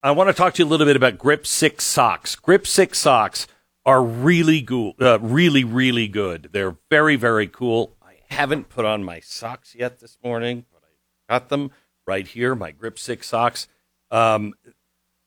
I want to talk to you a little bit about Grip Six socks. Grip Six socks are really cool, uh, really, really good. They're very, very cool. I haven't put on my socks yet this morning, but I got them right here. My Grip Six socks. Um,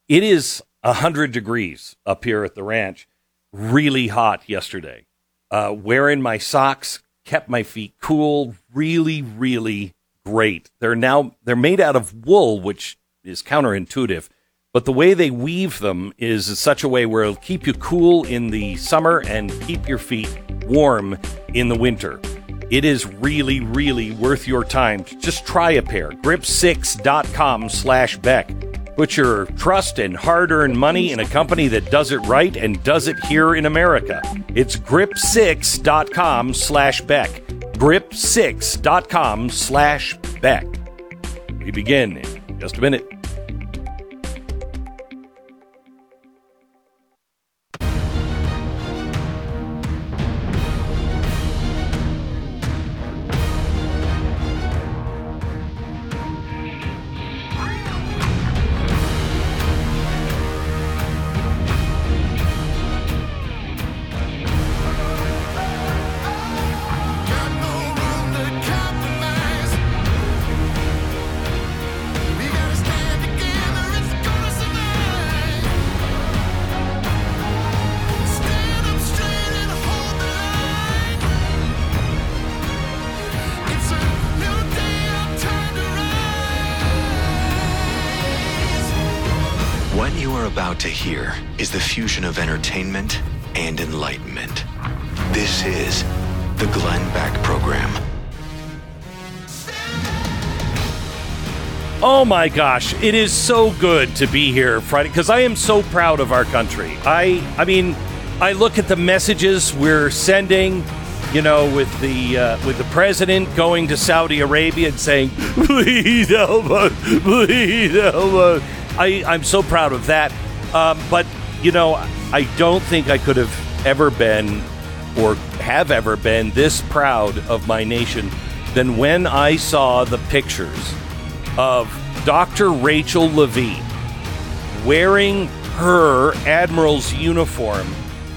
it is hundred degrees up here at the ranch. Really hot yesterday. Uh, wearing my socks kept my feet cool. Really, really great. They're now they're made out of wool, which is counterintuitive but the way they weave them is in such a way where it'll keep you cool in the summer and keep your feet warm in the winter. It is really, really worth your time. Just try a pair. Grip6.com slash Beck. Put your trust and hard earned money in a company that does it right and does it here in America. It's grip6.com slash Beck. Grip6.com slash Beck. We begin in just a minute. Entertainment and enlightenment. This is the Glenn Beck Program. Oh my gosh, it is so good to be here Friday because I am so proud of our country. I I mean, I look at the messages we're sending, you know, with the uh, with the president going to Saudi Arabia and saying, "Please help us, please help us." I I'm so proud of that. Um, but you know, I don't think I could have ever been or have ever been this proud of my nation than when I saw the pictures of Dr. Rachel Levine wearing her admiral's uniform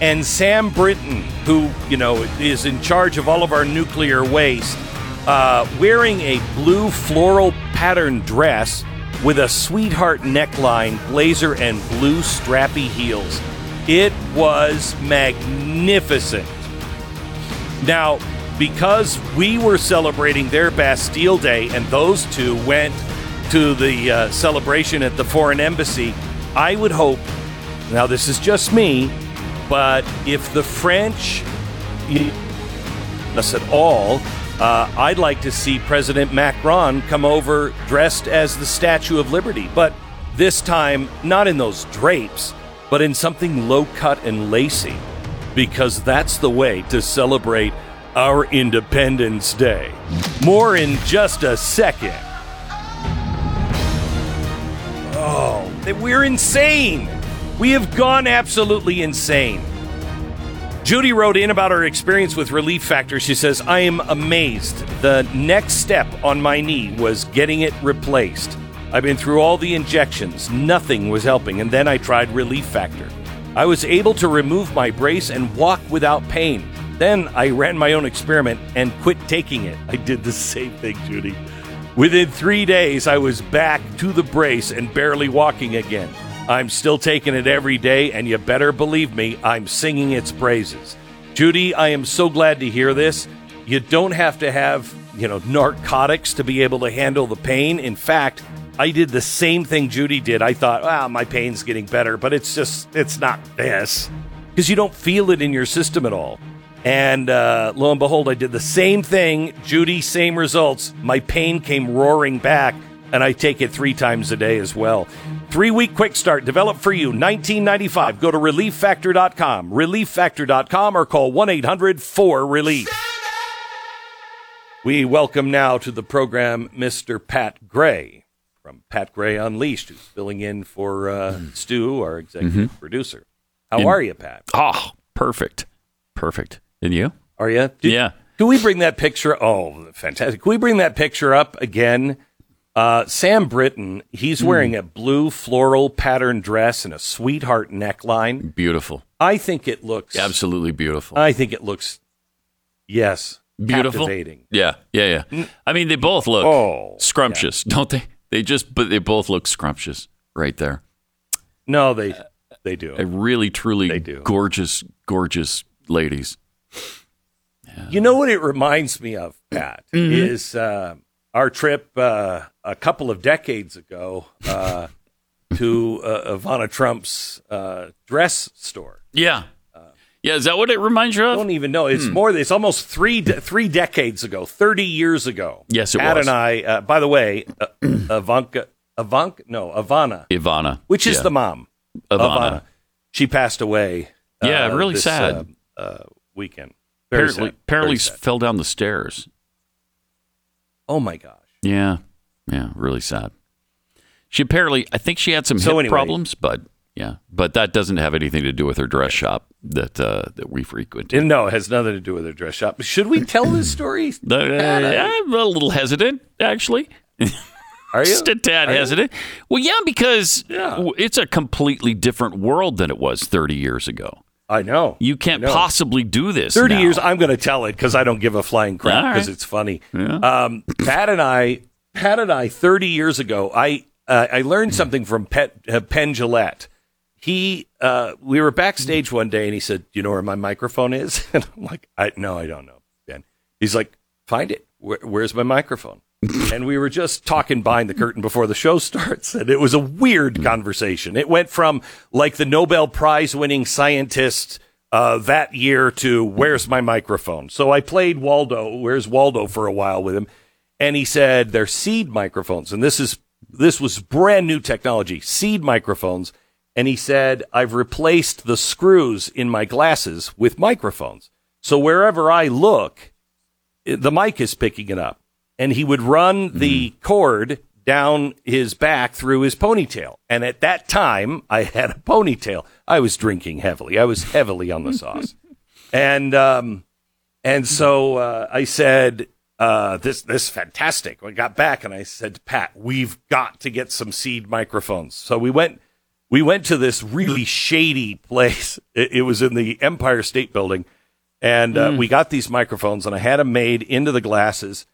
and Sam Brinton, who, you know, is in charge of all of our nuclear waste, uh, wearing a blue floral pattern dress with a sweetheart neckline, blazer, and blue strappy heels. It was magnificent. Now, because we were celebrating their Bastille Day and those two went to the uh, celebration at the foreign embassy, I would hope, now this is just me, but if the French, us at all, uh, I'd like to see President Macron come over dressed as the Statue of Liberty, but this time not in those drapes, but in something low cut and lacy, because that's the way to celebrate our Independence Day. More in just a second. Oh, we're insane. We have gone absolutely insane. Judy wrote in about her experience with Relief Factor. She says, I am amazed. The next step on my knee was getting it replaced. I've been through all the injections, nothing was helping, and then I tried Relief Factor. I was able to remove my brace and walk without pain. Then I ran my own experiment and quit taking it. I did the same thing, Judy. Within three days, I was back to the brace and barely walking again. I'm still taking it every day, and you better believe me, I'm singing its praises. Judy, I am so glad to hear this. You don't have to have, you know, narcotics to be able to handle the pain. In fact, I did the same thing Judy did. I thought, ah, my pain's getting better, but it's just, it's not this. Because you don't feel it in your system at all. And uh, lo and behold, I did the same thing. Judy, same results. My pain came roaring back and I take it three times a day as well. Three week quick start developed for you, 1995. Go to relieffactor.com, relieffactor.com, or call 1 800 4 Relief. We welcome now to the program Mr. Pat Gray from Pat Gray Unleashed, who's filling in for uh, mm. Stu, our executive mm-hmm. producer. How are you, Pat? Oh, perfect. Perfect. And you? Are you? yeah. Can we bring that picture? Oh, fantastic. Can we bring that picture up again? Uh, Sam Brinton, he's Hmm. wearing a blue floral pattern dress and a sweetheart neckline. Beautiful. I think it looks Absolutely beautiful. I think it looks yes, beautiful. Yeah, yeah, yeah. I mean, they both look Oh, scrumptious, don't they? They just, but they both look scrumptious right there. No, they they do. A really, truly They do. gorgeous, gorgeous ladies. You know what it reminds me of, Pat, Mm-hmm. is uh, our trip uh, a couple of decades ago uh, to uh, Ivana Trump's uh, dress store. Yeah, yeah. Is that what it reminds you of? I don't even know. Hmm. It's more. It's almost three de- three decades ago, thirty years ago. Yes, it Pat was. and I. Uh, by the way, uh, Ivanka, Ivanka, no, Ivana, Ivana, which is yeah. the mom. Ivana. She passed away. uh, Yeah, really this, sad. Uh, uh, weekend. Very Apparently, sad. apparently sad. fell down the stairs. Oh my gosh. Yeah, yeah, really sad. She apparently, I think she had some So hip anyway. problems, but yeah, but that doesn't have anything to do with her dress shop that uh, that we frequented. And no, it has nothing to do with her dress shop. Should we tell this story? Uh, I'm a little hesitant, actually. Are you? Just a tad Are you? hesitant. Well, yeah, because Yeah. it's a completely different world than it was 30 years ago. I know. You can't know. possibly do this. 30 now. years, I'm going to tell it because I don't give a flying crap All right. because it's funny. Um, Pat and I, Pat and I, 30 years ago, I uh, I learned something from Pet, uh, Penn Jillette. He, uh, we were backstage one day and he said, you know where my microphone is?" And I'm like, I, "No, I don't know." Ben, he's like, "Find it. Where, where's my microphone?" and we were just talking behind the curtain before the show starts, and it was a weird conversation. It went from like the Nobel Prize winning scientist uh, that year to where's my microphone? So I played Waldo, where's Waldo for a while with him, and he said they're seed microphones, and this is this was brand new technology, seed microphones. And he said, I've replaced the screws in my glasses with microphones. So wherever I look, the mic is picking it up. And he would run the cord down his back through his ponytail. And at that time, I had a ponytail. I was drinking heavily. I was heavily on the sauce. And um, and so uh, I said, uh, "This this is fantastic." I got back and I said Pat, "We've got to get some seed microphones." So we went we went to this really shady place. It, it was in the Empire State Building, and uh, we got these microphones, and I had them made into the glasses,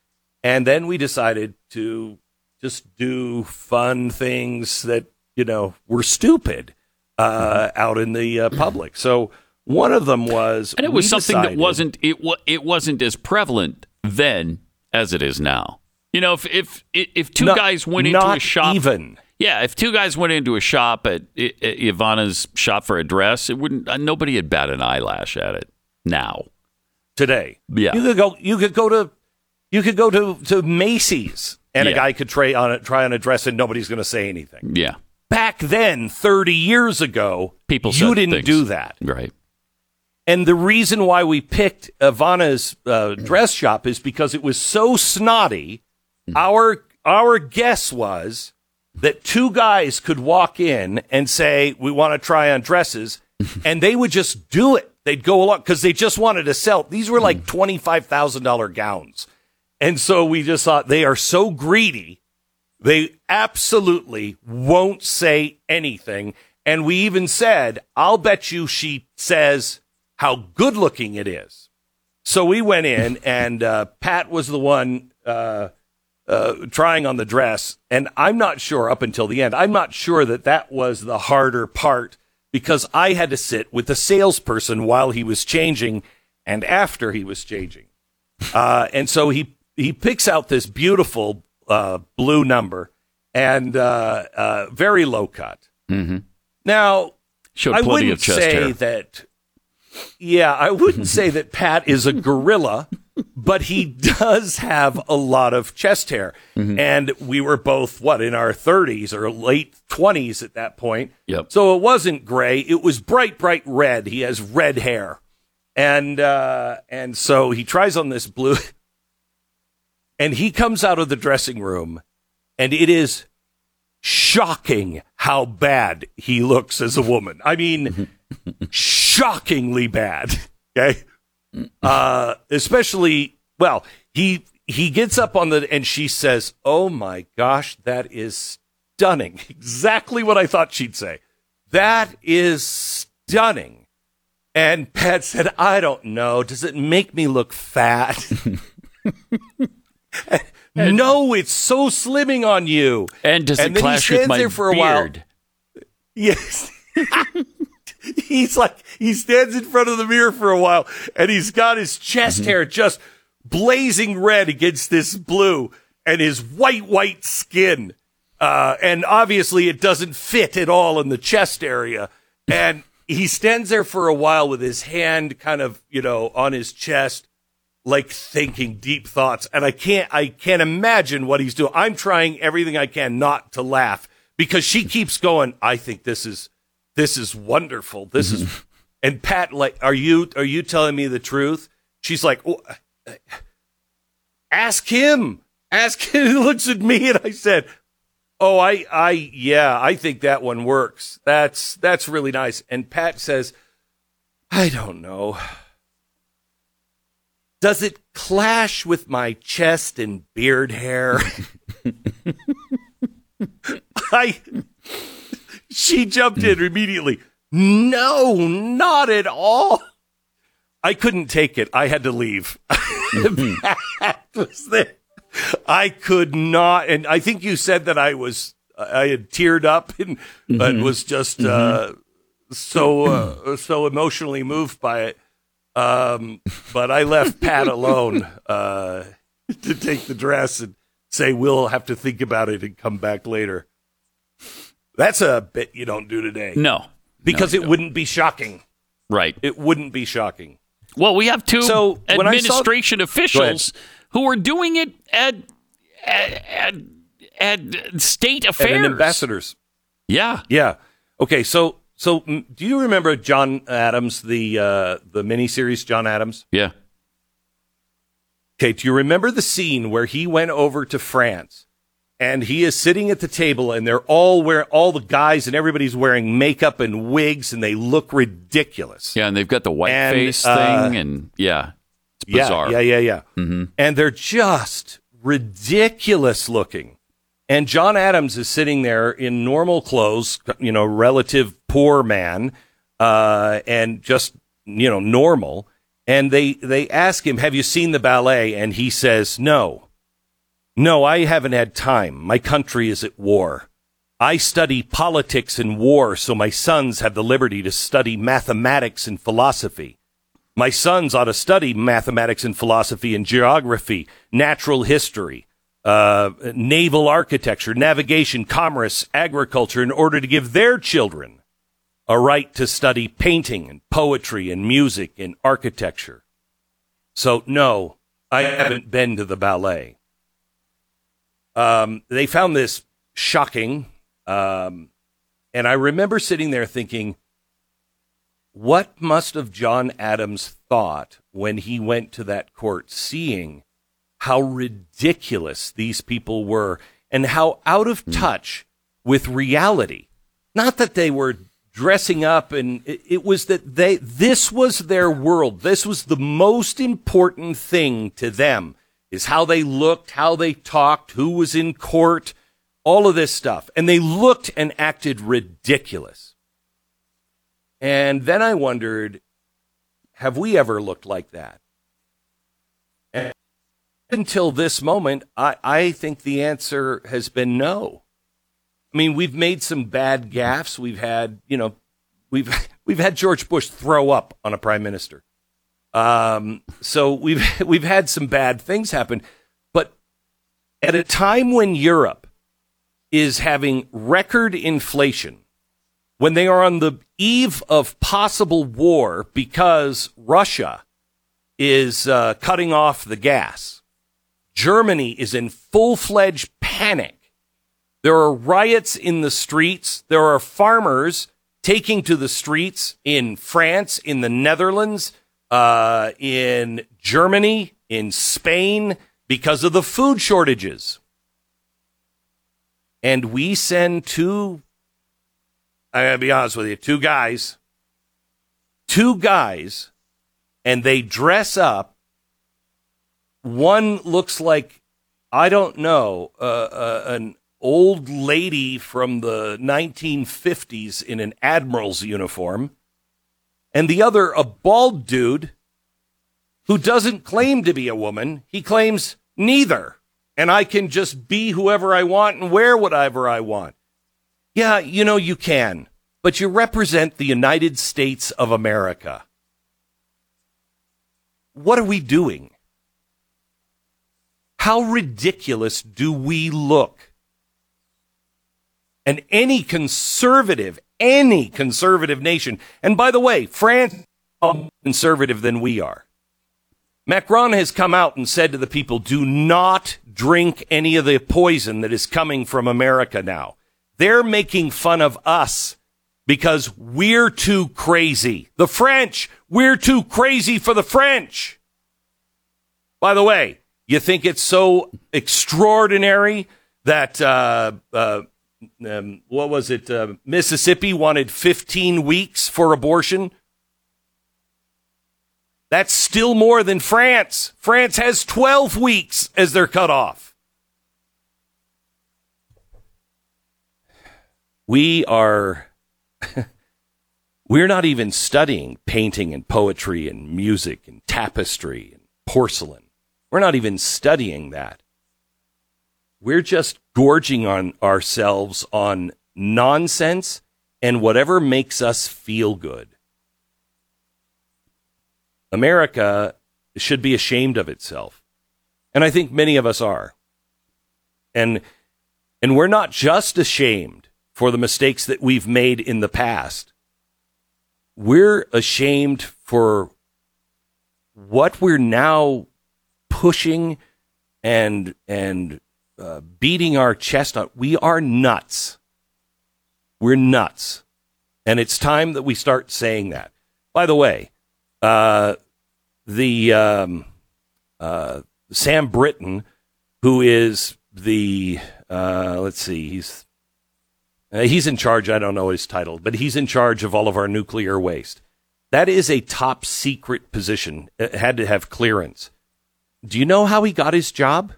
and then we decided to just do fun things that you know were stupid uh, out in the uh, public. So one of them was, and it was something that wasn't it. wa- It wasn't as prevalent then as it is now. You know, if if if two Not- guys went into a shop, even. Yeah, if two guys went into a shop at, I- I- Ivana's shop for a dress, it wouldn't. Uh, nobody would bat an eyelash at it now. today. Yeah. you could go. You could go to. You could go to to Macy's, and a Yeah. guy could try on a, try on a dress, and nobody's going to say anything. Yeah, Back then, thirty years ago, people. you said didn't things. do that. right? And the reason why we picked Ivana's uh, dress shop is because it was so snotty. Our our guess was that two guys could walk in and say, "We want to try on dresses," and they would just do it. They'd go along because they just wanted to sell. These were like thousand dollar gowns, and so we just thought they are so greedy. They absolutely won't say anything. And we even said, I'll bet you she says how good looking it is. So we went in, and uh, Pat was the one uh, uh, trying on the dress. And I'm not sure up until the end, I'm not sure that that was the harder part because I had to sit with the salesperson while he was changing and after he was changing. Uh, and so he, he picks out this beautiful uh, blue number and uh, uh, very low cut. Mm-hmm. Now, Showed I wouldn't say hair. that. Yeah, I wouldn't say that Pat is a gorilla, but he does have a lot of chest hair. Mm-hmm. And we were both, what, in our 30s or late 20s at that point. Yep. So it wasn't gray. It was bright, bright red. He has red hair. And, uh, and so he tries on this blue and he comes out of the dressing room and it is shocking how bad he looks as a woman. I mean, shockingly bad. Okay. Uh, especially, well, he, he gets up on the and she says, "Oh my gosh, that is stunning." Exactly what I thought she'd say. That is stunning. And Pat said, "I don't know. Does it make me look fat?" no, it's so slimming on you. And does And it clash with my there for a while. beard? Yes. He's like, he stands in front of the mirror for a while and he's got his chest hair just blazing red against this blue and his white, white skin. Uh, and obviously it doesn't fit at all in the chest area. And he stands there for a while with his hand kind of, you know, on his chest, like thinking deep thoughts. And I can't, I can't imagine what he's doing. I'm trying everything I can not to laugh because she keeps going. I think this is, this is wonderful. This is, mm-hmm. and Pat, like, are you, are you telling me the truth? She's like, oh, ask him, ask him. He looks at me and I said, Oh, I, I, yeah, I think that one works. That's, that's really nice. And Pat says, I don't know. Does it clash with my chest and beard hair? I, she jumped in immediately. No, not at all. I couldn't take it. I had to leave. Pat was there. I could not, and I think you said that I was, I had teared up and, and was just uh, so uh, so emotionally moved by it. Um, but I left Pat alone uh, to take the dress and say we'll have to think about it and come back later. That's a bit you don't do today No. because it wouldn't be shocking. Right. It wouldn't be shocking. Well, we have two So, I saw- administration officials who are doing it at at, at, at state affairs. And ambassadors. Yeah. Yeah. Okay. So, so mm, do you remember John Adams, the uh, the miniseries John Adams? Yeah. Okay. Do you remember the scene where he went over to France and he is sitting at the table and they're all wearing all the guys and everybody's wearing makeup and wigs and they look ridiculous. Yeah, and they've got the white And, face uh, thing, and yeah, it's bizarre. Yeah, yeah, yeah, yeah. And they're just ridiculous looking. And John Adams is sitting there in normal clothes, you know, relative poor man, uh, and just you know normal. And they they ask him, "Have you seen the ballet?" And he says, "No, no, I haven't had time. My country is at war." I study politics and war, so my sons have the liberty to study mathematics and philosophy. My sons ought to study mathematics and philosophy and geography, natural history, uh, naval architecture, navigation, commerce, agriculture in order to give their children a right to study painting and poetry and music and architecture. So, no, I haven't been to the ballet. Um, they found this shocking. Um, and I remember sitting there thinking, what must have John Adams thought when he went to that court, seeing how ridiculous these people were and how out of touch with reality? Not that they were dressing up and it, it was that they this was their world. This was the most important thing to them is how they looked, how they talked, who was in court, all of this stuff. And they looked and acted ridiculous. And then I wondered, have we ever looked like that? And until this moment, I, I think the answer has been no. I mean, we've made some bad gaffes. We've had, you know, we've we've had George Bush throw up on a prime minister. Um, so we've we've had some bad things happen, but at a time when Europe is having record inflation, when they are on the eve of possible war because Russia is uh, cutting off the gas, Germany is in full fledged panic. There are riots in the streets. There are farmers taking to the streets in France, in the Netherlands, uh, in Germany, in Spain, because of the food shortages. And we send two, I gotta be honest with you, two guys, two guys, and they dress up one looks like I don't know uh, uh, an old lady from the 1950s in an admiral's uniform, and the other a bald dude who doesn't claim to be a woman. He claims neither, and I can just be whoever I want and wear whatever I want. Yeah, you know you can, but you represent the United States of America. What are we doing? How ridiculous do we look? And any conservative, any conservative nation, and by the way, France is more conservative than we are. Macron has come out and said to the people, do not drink any of the poison that is coming from America now. They're making fun of us because we're too crazy. The French, we're too crazy for the French. By the way, you think it's so extraordinary that uh, uh, um, what was it? Uh, Mississippi wanted 15 weeks for abortion. That's still more than France. France has 12 weeks as their cutoff. We are. We're not even studying painting and poetry and music and tapestry and porcelain. We're not even studying that. We're just gorging on ourselves on nonsense and whatever makes us feel good. America should be ashamed of itself. And I think many of us are. And and we're not just ashamed for the mistakes that we've made in the past. We're ashamed for what we're now pushing and and beating our chest on. We are nuts. We're nuts, and it's time that we start saying that. By the way, uh, the um, uh, Sam Brinton, who is the uh, let's see, he's uh, he's in charge. I don't know his title, but he's in charge of all of our nuclear waste. That is a top secret position. It had to have clearance. Do you know how he got his job?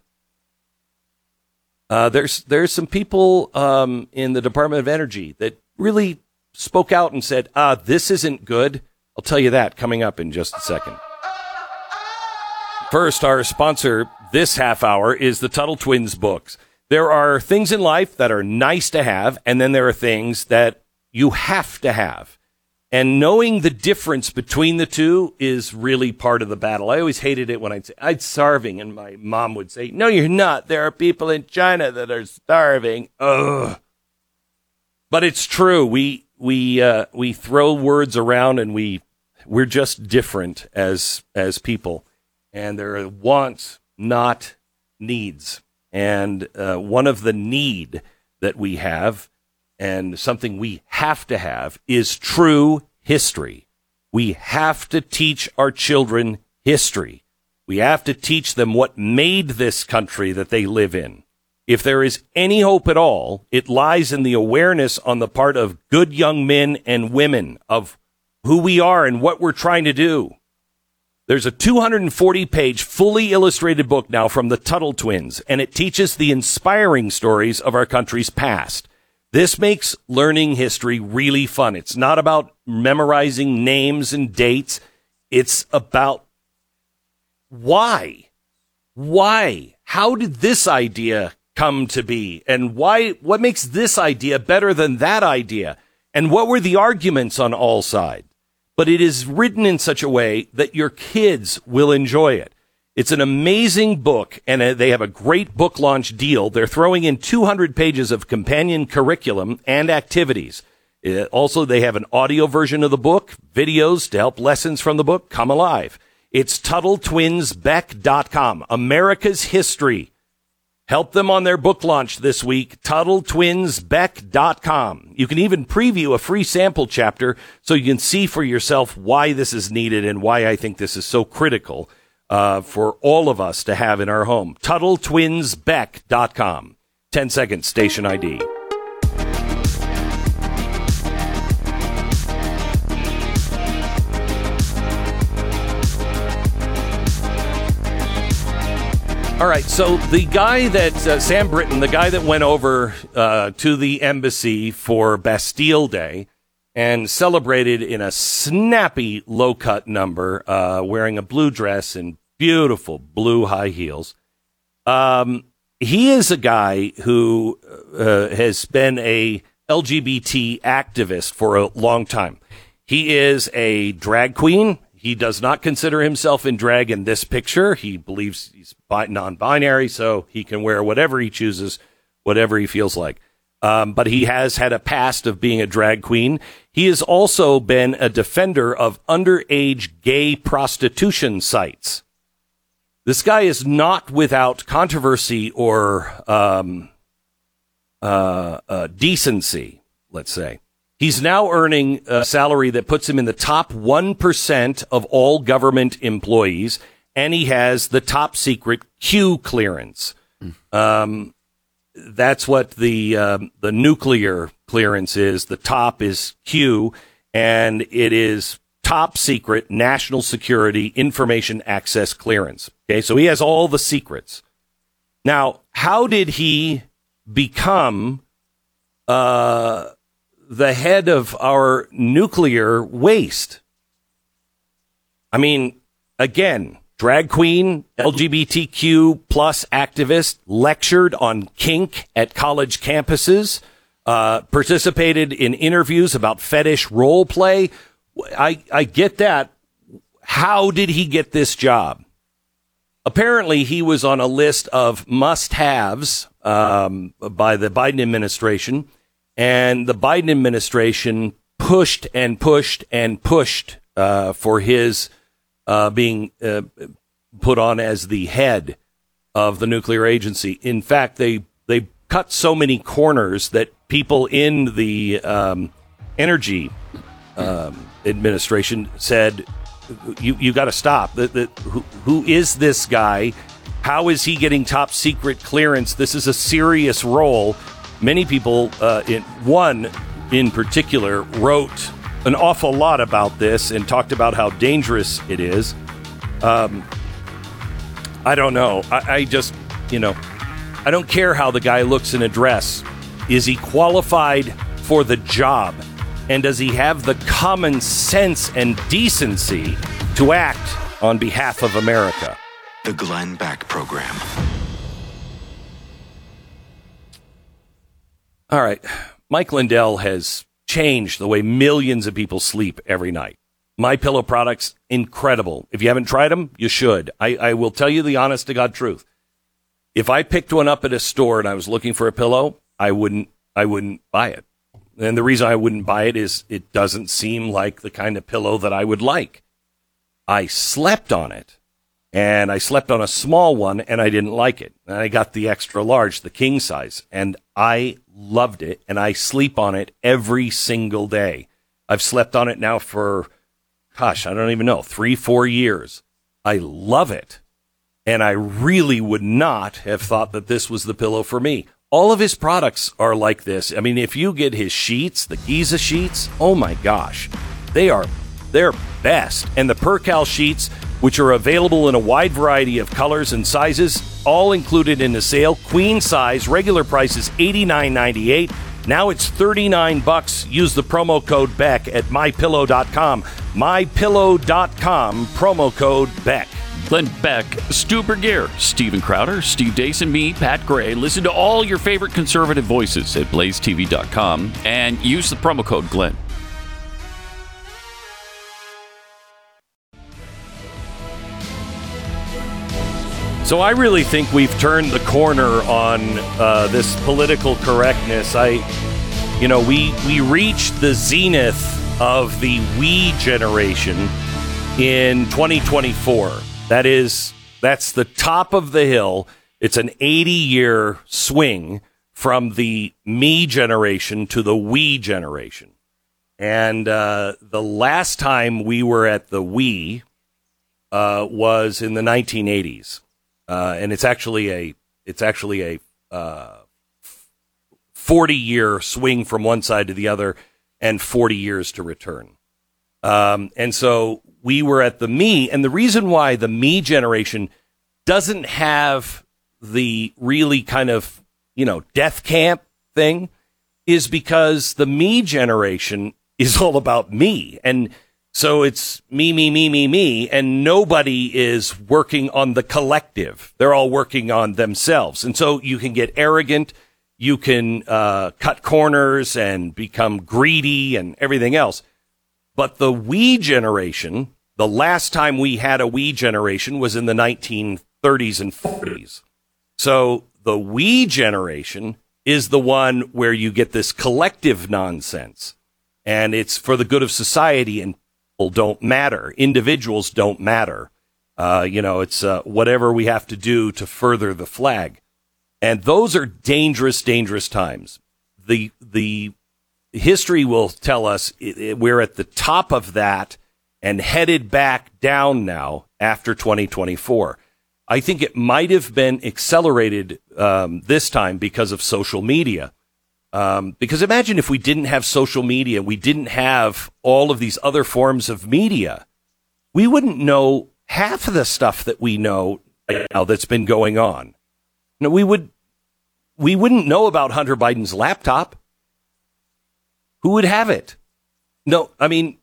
Uh, there's there's some people um, in the Department of Energy that really spoke out and said, "Ah, this isn't good." I'll tell you that coming up in just a second. First, our sponsor this half hour is the Tuttle Twins books. There are things in life that are nice to have, and then there are things that you have to have. And knowing the difference between the two is really part of the battle. I always hated it when I'd say, I'm starving. And my mom would say, No, you're not. There are people in China that are starving. Ugh. But it's true. We, we, uh, we throw words around and we, we're just different as, as people. And there are wants, not needs. And uh, one of the need that we have and something we have to have is true history. We have to teach our children history. We have to teach them what made this country that they live in. If there is any hope at all, it lies in the awareness on the part of good young men and women of who we are and what we're trying to do. There's a 240 page, fully illustrated book now from the Tuttle twins, and it teaches the inspiring stories of our country's past. This makes learning history really fun. It's not about memorizing names and dates. It's about why? Why? How did this idea come to be? And why, what makes this idea better than that idea? And what were the arguments on all sides? But it is written in such a way that your kids will enjoy it. It's an amazing book, and uh, they have a great book launch deal. They're throwing in 200 pages of companion curriculum and activities. Uh, also, they have an audio version of the book, videos to help lessons from the book come alive. It's TuttleTwinsBeck.com, America's History. Help them on their book launch this week, TuttleTwinsBeck.com. You can even preview a free sample chapter so you can see for yourself why this is needed and why I think this is so critical uh, for all of us to have in our home. TuttleTwinsBeck.com. 10 seconds, station ID. All right, so the guy that uh, Sam Brinton, the guy that went over uh, to the embassy for Bastille Day and celebrated in a snappy low cut number, uh, wearing a blue dress and beautiful blue high heels. Um, he is a guy who uh, has been a LGBT activist for a long time. He is a drag queen. He does not consider himself in drag in this picture. He believes he's non binary, so he can wear whatever he chooses, whatever he feels like. Um, but he has had a past of being a drag queen. He has also been a defender of underage gay prostitution sites. This guy is not without controversy or um, uh, uh, decency, let's say. He's now earning a salary that puts him in the top 1% of all government employees, and he has the top secret Q clearance. Um, that's what the um, the nuclear clearance is. The top is Q, and it is top secret national security information access clearance. Okay, so he has all the secrets. Now, how did he become uh, the head of our nuclear waste. I mean, again, drag queen, LGBTQ plus activist, lectured on kink at college campuses, uh, participated in interviews about fetish role play. I, I get that. How did he get this job? Apparently, he was on a list of must haves um, by the Biden administration and the Biden administration pushed and pushed and pushed uh, for his uh, being uh, put on as the head of the nuclear agency. In fact, they they cut so many corners that people in the um, energy um, administration said, "You you got to stop. The, the, who, who is this guy? How is he getting top secret clearance? This is a serious role." many people, uh, in, one in particular, wrote an awful lot about this and talked about how dangerous it is. Um, I don't know. I, I just, you know, I don't care how the guy looks in a dress. Is he qualified for the job? And does he have the common sense and decency to act on behalf of America? The Glenn Beck Program. All right. Mike Lindell has changed the way millions of people sleep every night. My pillow products, incredible. If you haven't tried them, you should. I, I will tell you the honest to God truth. If I picked one up at a store and I was looking for a pillow, I wouldn't, I wouldn't buy it. And the reason I wouldn't buy it is it doesn't seem like the kind of pillow that I would like. I slept on it and I slept on a small one and I didn't like it. And I got the extra large, the king size, and I loved it and I sleep on it every single day. I've slept on it now for, gosh, I don't even know, three, four years. I love it. And I really would not have thought that this was the pillow for me. All of his products are like this. I mean, if you get his sheets, the Giza sheets, oh my gosh, they are, they're best. And the Percale sheets, which are available in a wide variety of colors and sizes, all included in the sale. Queen size, regular price is $89.98. Now it's 39 bucks. Use the promo code Beck at mypillow.com. Mypillow.com, promo code Beck. Glenn Beck, Stu Burguiere, Steven Crowder, Steve Deace, and me, Pat Gray. Listen to all your favorite conservative voices at blazetv.com and use the promo code Glenn. So I really think we've turned the corner on uh, this political correctness. I, you know, we we reached the zenith of the we generation in 2024. That is, that's the top of the hill. It's an 80 year swing from the me generation to the we generation. And uh, the last time we were at the we uh, was in the 1980s uh, and it's actually a it's actually a uh, forty year swing from one side to the other, and forty years to return. Um, and so we were at the me, and the reason why the me generation doesn't have the really kind of, you know, death camp thing is because the me generation is all about me. And so it's me, me, me, me, me, and nobody is working on the collective. They're all working on themselves. And so you can get arrogant. You can uh, cut corners and become greedy and everything else. But the we generation, the last time we had a we generation was in the 1930s and 40s. So the we generation is the one where you get this collective nonsense and it's for the good of society and people don't matter. Individuals don't matter. Uh, you know, it's uh, whatever we have to do to further the flag. And those are dangerous, dangerous times. The, the history will tell us we're at the top of that and headed back down now after 2024. I think it might have been accelerated um, this time because of social media. Um, because imagine if we didn't have social media, we didn't have all of these other forms of media, we wouldn't know half of the stuff that we know now that's been going on. No, we would, we wouldn't know about Hunter Biden's laptop. Who would have it? No, I mean,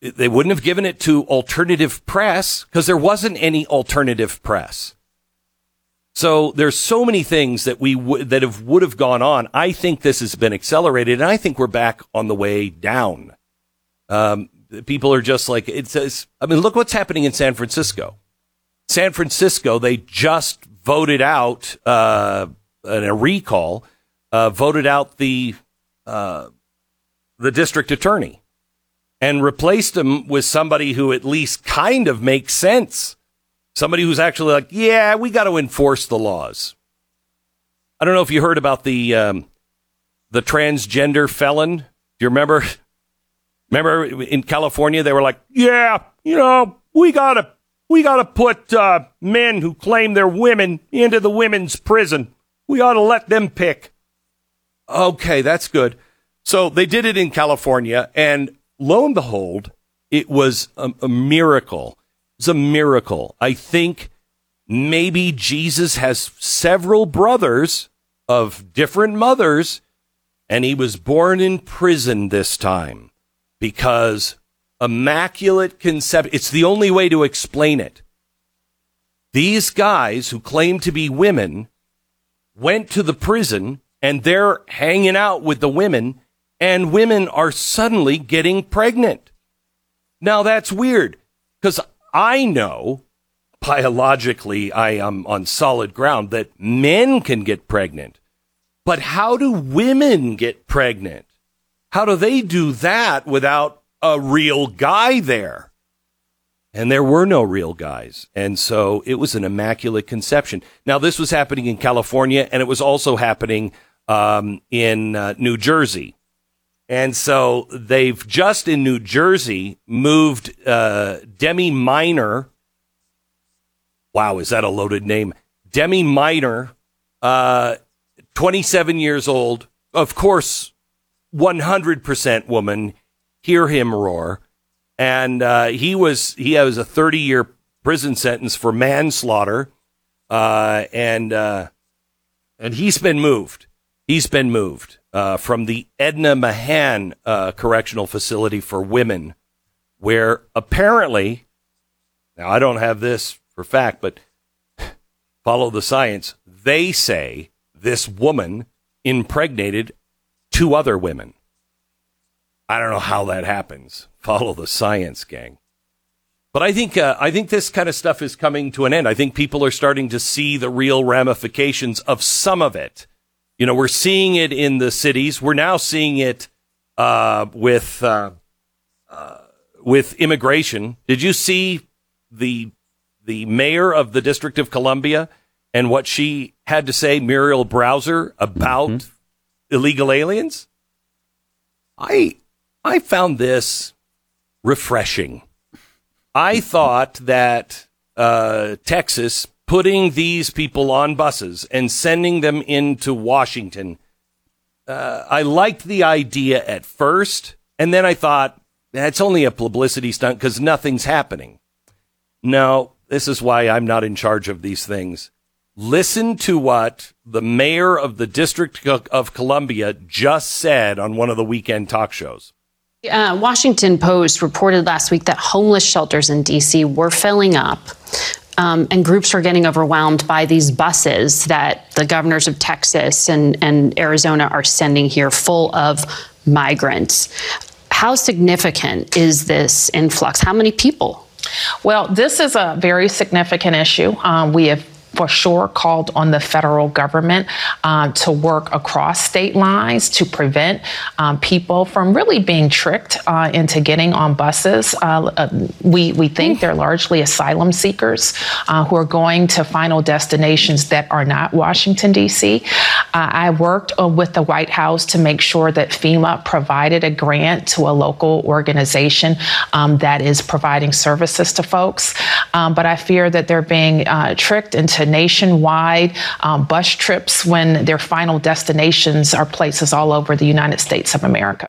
they wouldn't have given it to alternative press because there wasn't any alternative press. So there's so many things that we w- that have would have gone on. I think this has been accelerated, and I think we're back on the way down. Um, people are just like it says. I mean, look what's happening in San Francisco. San Francisco, they just voted out uh, a recall, uh, voted out the uh, the district attorney, and replaced him with somebody who at least kind of makes sense. Somebody who's actually like, yeah, we got to enforce the laws. I don't know if you heard about the um, the transgender felon. Do you remember? Remember in California, they were like, yeah, you know, we gotta we gotta put uh, men who claim they're women into the women's prison. We ought to let them pick. Okay, that's good. So they did it in California, and lo and behold, it was a, a miracle it's a miracle. I think maybe Jesus has several brothers of different mothers, and he was born in prison this time because immaculate conception. It's the only way to explain it. These guys who claim to be women went to the prison and they're hanging out with the women, and women are suddenly getting pregnant. Now that's weird because I know biologically I am on solid ground that men can get pregnant. But how do women get pregnant? How do they do that without a real guy there? And there were no real guys. And so it was an immaculate conception. Now, this was happening in California and it was also happening um, in uh, New Jersey. And so they've just in New Jersey moved uh, Demi Minor. Wow, is that a loaded name? Demi Minor, uh, 27 years old. Of course, 100% woman. Hear him roar. And uh, he was he has a 30 year prison sentence for manslaughter. Uh, and uh, and he's been moved. He's been moved uh, from the Edna Mahan uh, Correctional Facility for Women, where apparently, now I don't have this for fact, but follow the science. They say this woman impregnated two other women. I don't know how that happens. Follow the science, gang. But I think uh, I think this kind of stuff is coming to an end. I think people are starting to see the real ramifications of some of it. You know, we're seeing it in the cities. We're now seeing it uh, with uh, uh, with immigration. Did you see the the mayor of the District of Columbia and what she had to say, Muriel Bowser, about mm-hmm. illegal aliens? I I found this refreshing. I thought that uh, Texas putting these people on buses and sending them into Washington. Uh, I liked the idea at first, and then I thought that's only a publicity stunt because nothing's happening. No, this is why I'm not in charge of these things. Listen to what the mayor of the District of Columbia just said on one of the weekend talk shows. Uh, Washington Post reported last week that homeless shelters in D.C. were filling up. Um, and groups are getting overwhelmed by these buses that the governors of Texas and, and Arizona are sending here full of migrants. How significant is this influx? How many people? Well, this is a very significant issue. Um, we have for sure called on the federal government uh, to work across state lines to prevent um, people from really being tricked uh, into getting on buses. Uh, uh we, we think they're largely asylum seekers uh, who are going to final destinations that are not Washington, D.C. I worked with the White House to make sure that FEMA provided a grant to a local organization um, that is providing services to folks. Um, but I fear that they're being tricked into nationwide um, bus trips when their final destinations are places all over the United States of America.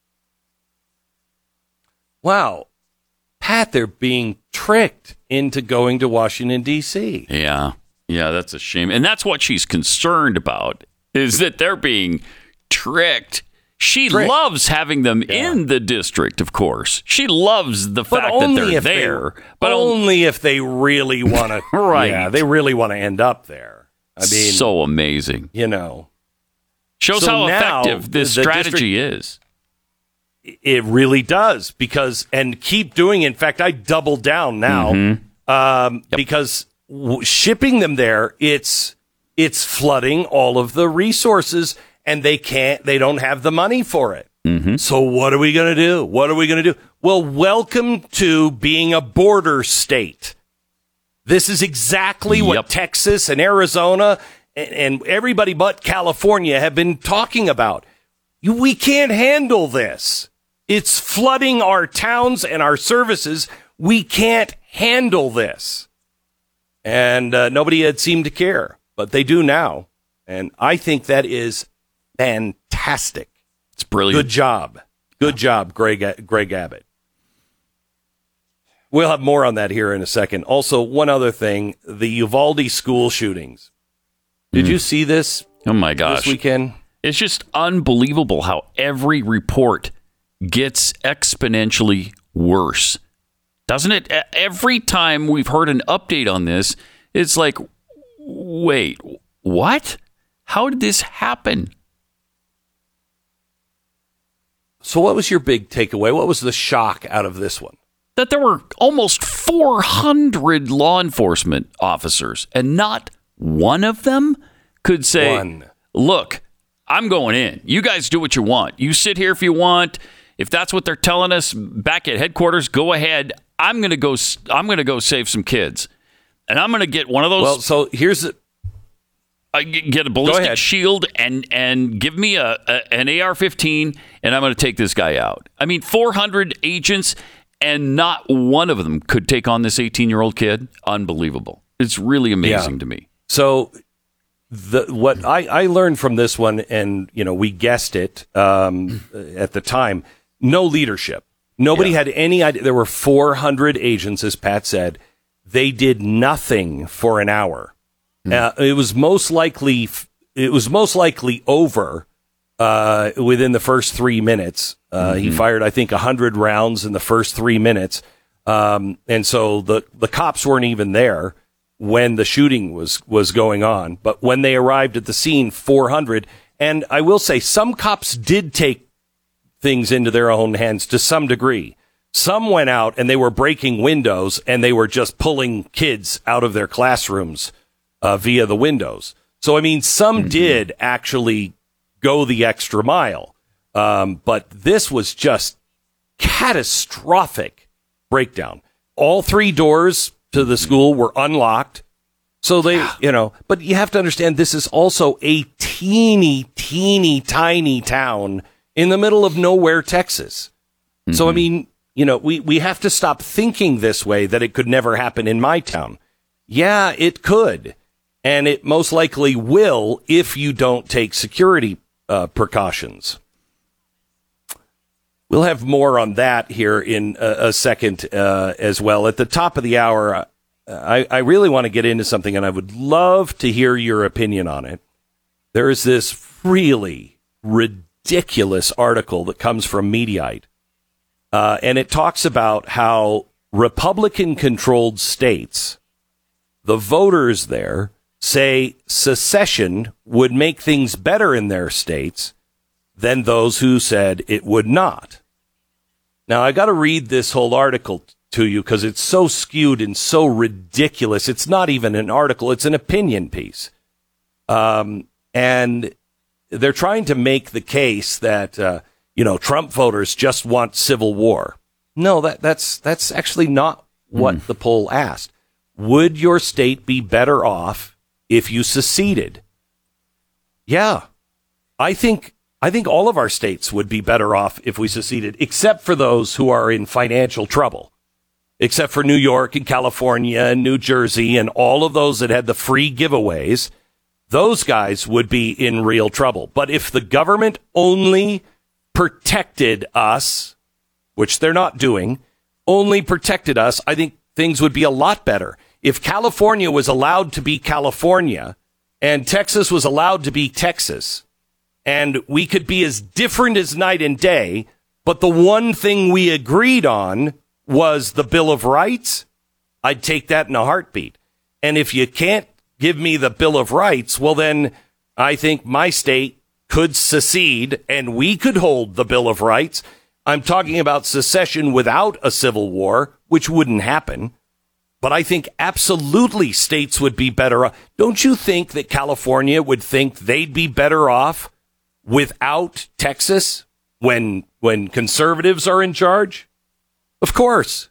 Wow. Pat, they're being tricked into going to Washington, D.C. Yeah. Yeah, that's a shame. And that's what she's concerned about is that they're being tricked she loves having them yeah. in the district, of course. She loves the fact that they're there. They, but only if they really want to. right. Yeah, they really want to end up there. I mean, so amazing. You know, shows so how effective this strategy district, is. It really does because, and keep doing. It. In fact, I double down now mm-hmm. um, yep. because w- shipping them there, it's it's flooding all of the resources and they can't, they don't have the money for it. Mm-hmm. So what are we going to do? What are we going to do? Well, welcome to being a border state. This is exactly yep. what Texas and Arizona and, and, everybody but California have been talking about. We can't handle this. It's flooding our towns and our services. We can't handle this. And uh, nobody had seemed to care, but they do now. And I think that is fantastic. It's brilliant. Good job. Good job, Greg, Greg Abbott. We'll have more on that here in a second. Also, one other thing the Uvalde school shootings. Did mm. you see this? Oh my gosh. This weekend? It's just unbelievable how every report gets exponentially worse. Doesn't it? Every time we've heard an update on this, it's like, wait, what? How did this happen? So, what was your big takeaway? What was the shock out of this one? That there were almost 400 law enforcement officers, and not one of them could say, one. Look, I'm going in. You guys do what you want. You sit here if you want. If that's what they're telling us back at headquarters, go ahead. I'm going to go I'm going to go save some kids. And I'm going to get one of those Well, so here's the uh, get a ballistic shield and and give me a, a an AR-15, and I'm going to take this guy out. I mean, 400 agents, and not one of them could take on this 18 year old kid. Unbelievable! It's really amazing yeah. to me. So, the what I I learned from this one, and you know, we guessed it um, at the time. No leadership. Nobody yeah. had any idea. There were 400 agents, as Pat said. They did nothing for an hour. Uh, it was most likely it was most likely over uh, within the first three minutes. Uh, mm-hmm. He fired, I think, hundred rounds in the first three minutes, um, and so the the cops weren't even there when the shooting was was going on. But when they arrived at the scene, four hundred. And I will say, some cops did take things into their own hands to some degree. Some went out and they were breaking windows and they were just pulling kids out of their classrooms uh, via the windows. So, I mean, some mm-hmm. did actually go the extra mile. Um, but this was just catastrophic breakdown. All three doors to the school were unlocked. So they, you know, but you have to understand this is also a teeny, teeny, tiny town in the middle of nowhere, Texas. Mm-hmm. So, I mm-hmm. mean, you know, we, we have to stop thinking this way that it could never happen in my town. Yeah, it could and it most likely will if you don't take security uh, precautions. We'll have more on that here in a, a second uh, as well. At the top of the hour, uh, I, I really want to get into something, and I would love to hear your opinion on it. There is this really ridiculous article that comes from Mediaite, uh, and it talks about how Republican controlled states, the voters there, say secession would make things better in their states than those who said it would not. Now, I got to read this whole article to you because it's so skewed and so ridiculous. It's not even an article, it's an opinion piece. Um, and they're trying to make the case that, uh, you know, Trump voters just want civil war. No, that, that's, that's actually not what mm. the poll asked. Would your state be better off if you seceded? Yeah. I think I think all of our states would be better off if we seceded, except for those who are in financial trouble, except for New York and California and New Jersey and all of those that had the free giveaways. Those guys would be in real trouble. But if the government only protected us, which they're not doing, only protected us, I think things would be a lot better. If California was allowed to be California and Texas was allowed to be Texas, and we could be as different as night and day, but the one thing we agreed on was the Bill of Rights, I'd take that in a heartbeat. And if you can't give me the Bill of Rights, well, then I think my state could secede and we could hold the Bill of Rights. I'm talking about secession without a civil war, which wouldn't happen. But I think absolutely states would be better off. Don't you think that California would think they'd be better off without Texas when when conservatives are in charge? Of course.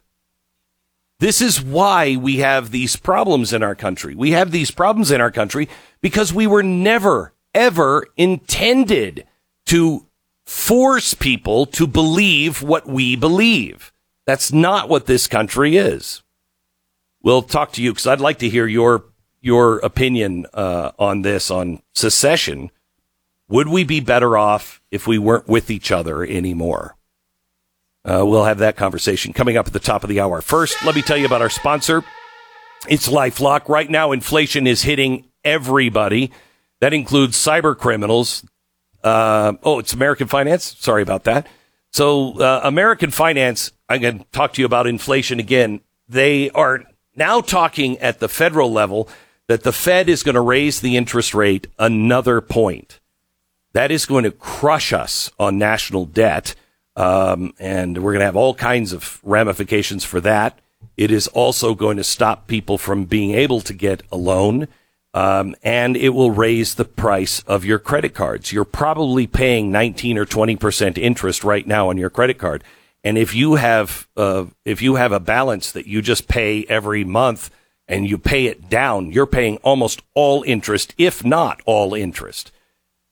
This is why we have these problems in our country. We have these problems in our country because we were never ever intended to force people to believe what we believe. That's not what this country is. We'll talk to you because I'd like to hear your your opinion uh, on this on secession would we be better off if we weren't with each other anymore? Uh, we'll have that conversation coming up at the top of the hour. First, let me tell you about our sponsor. It's Lifelock. Right now, inflation is hitting everybody. That includes cyber criminals. Uh, oh, it's American Finance. Sorry about that. So, uh, American Finance, I'm going to talk to you about inflation again. They are now talking at the federal level that the Fed is going to raise the interest rate another point. That is going to crush us on national debt. Um, and we're going to have all kinds of ramifications for that. It is also going to stop people from being able to get a loan. Um, and it will raise the price of your credit cards. You're probably paying 19 or 20% interest right now on your credit card. And if you have, uh, if you have a balance that you just pay every month and you pay it down, you're paying almost all interest, if not all interest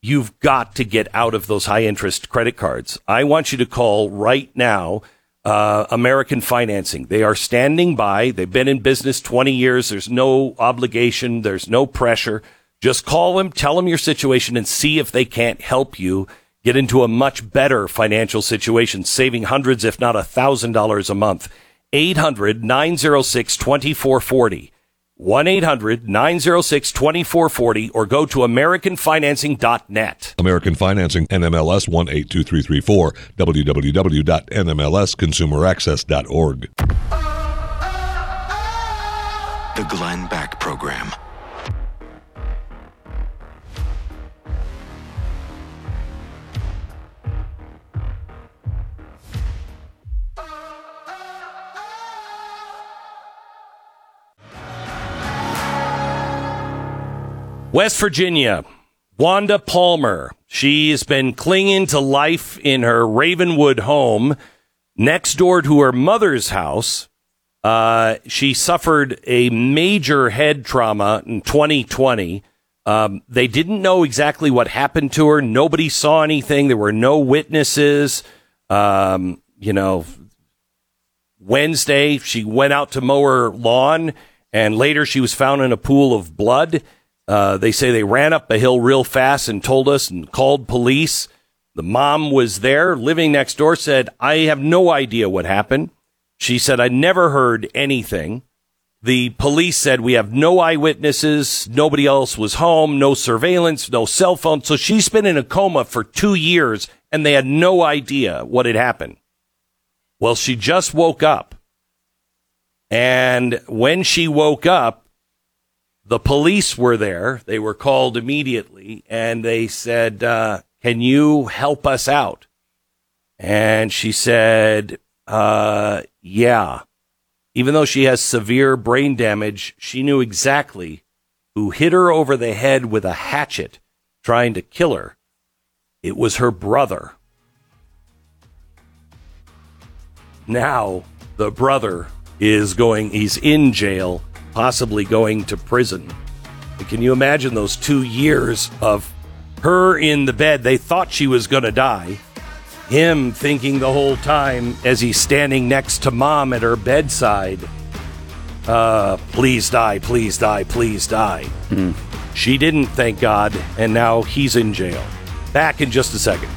you've got to get out of those high interest credit cards. I want you to call right now. Uh, American Financing. They are standing by. They've been in business 20 years. There's no obligation. There's no pressure. Just call them, tell them your situation and see if they can't help you get into a much better financial situation, saving hundreds, if not a thousand dollars a month. 800 906 2440. 1 800 906 2440 or go to AmericanFinancing.net. American Financing, NMLS 182334, www.nmlsconsumeraccess.org. The Glenn Beck Program. West Virginia, Wanda Palmer. She's been clinging to life in her Ravenswood home next door to her mother's house. Uh, she suffered a major head trauma in 2020. Um, they didn't know exactly what happened to her. Nobody saw anything. There were no witnesses. Um, you know, Wednesday, she went out to mow her lawn, and later she was found in a pool of blood. Uh, they say they ran up a hill real fast and told us and called police. The mom was there living next door, said, I have no idea what happened. She said, I never heard anything. The police said we have no eyewitnesses. Nobody else was home. No surveillance, no cell phone. So she's been in a coma for two years and they had no idea what had happened. Well, she just woke up. And when she woke up, the police were there. They were called immediately and they said, uh, can you help us out? And she said, uh, yeah. Even though she has severe brain damage, she knew exactly who hit her over the head with a hatchet trying to kill her. It was her brother. Now, the brother is going, he's in jail, possibly going to prison. And can you imagine those two years of her in the bed? They thought she was going to die him thinking the whole time as he's standing next to mom at her bedside, uh, please die, please die, please die. Hmm. She didn't, thank God, and now he's in jail. Back in just a second.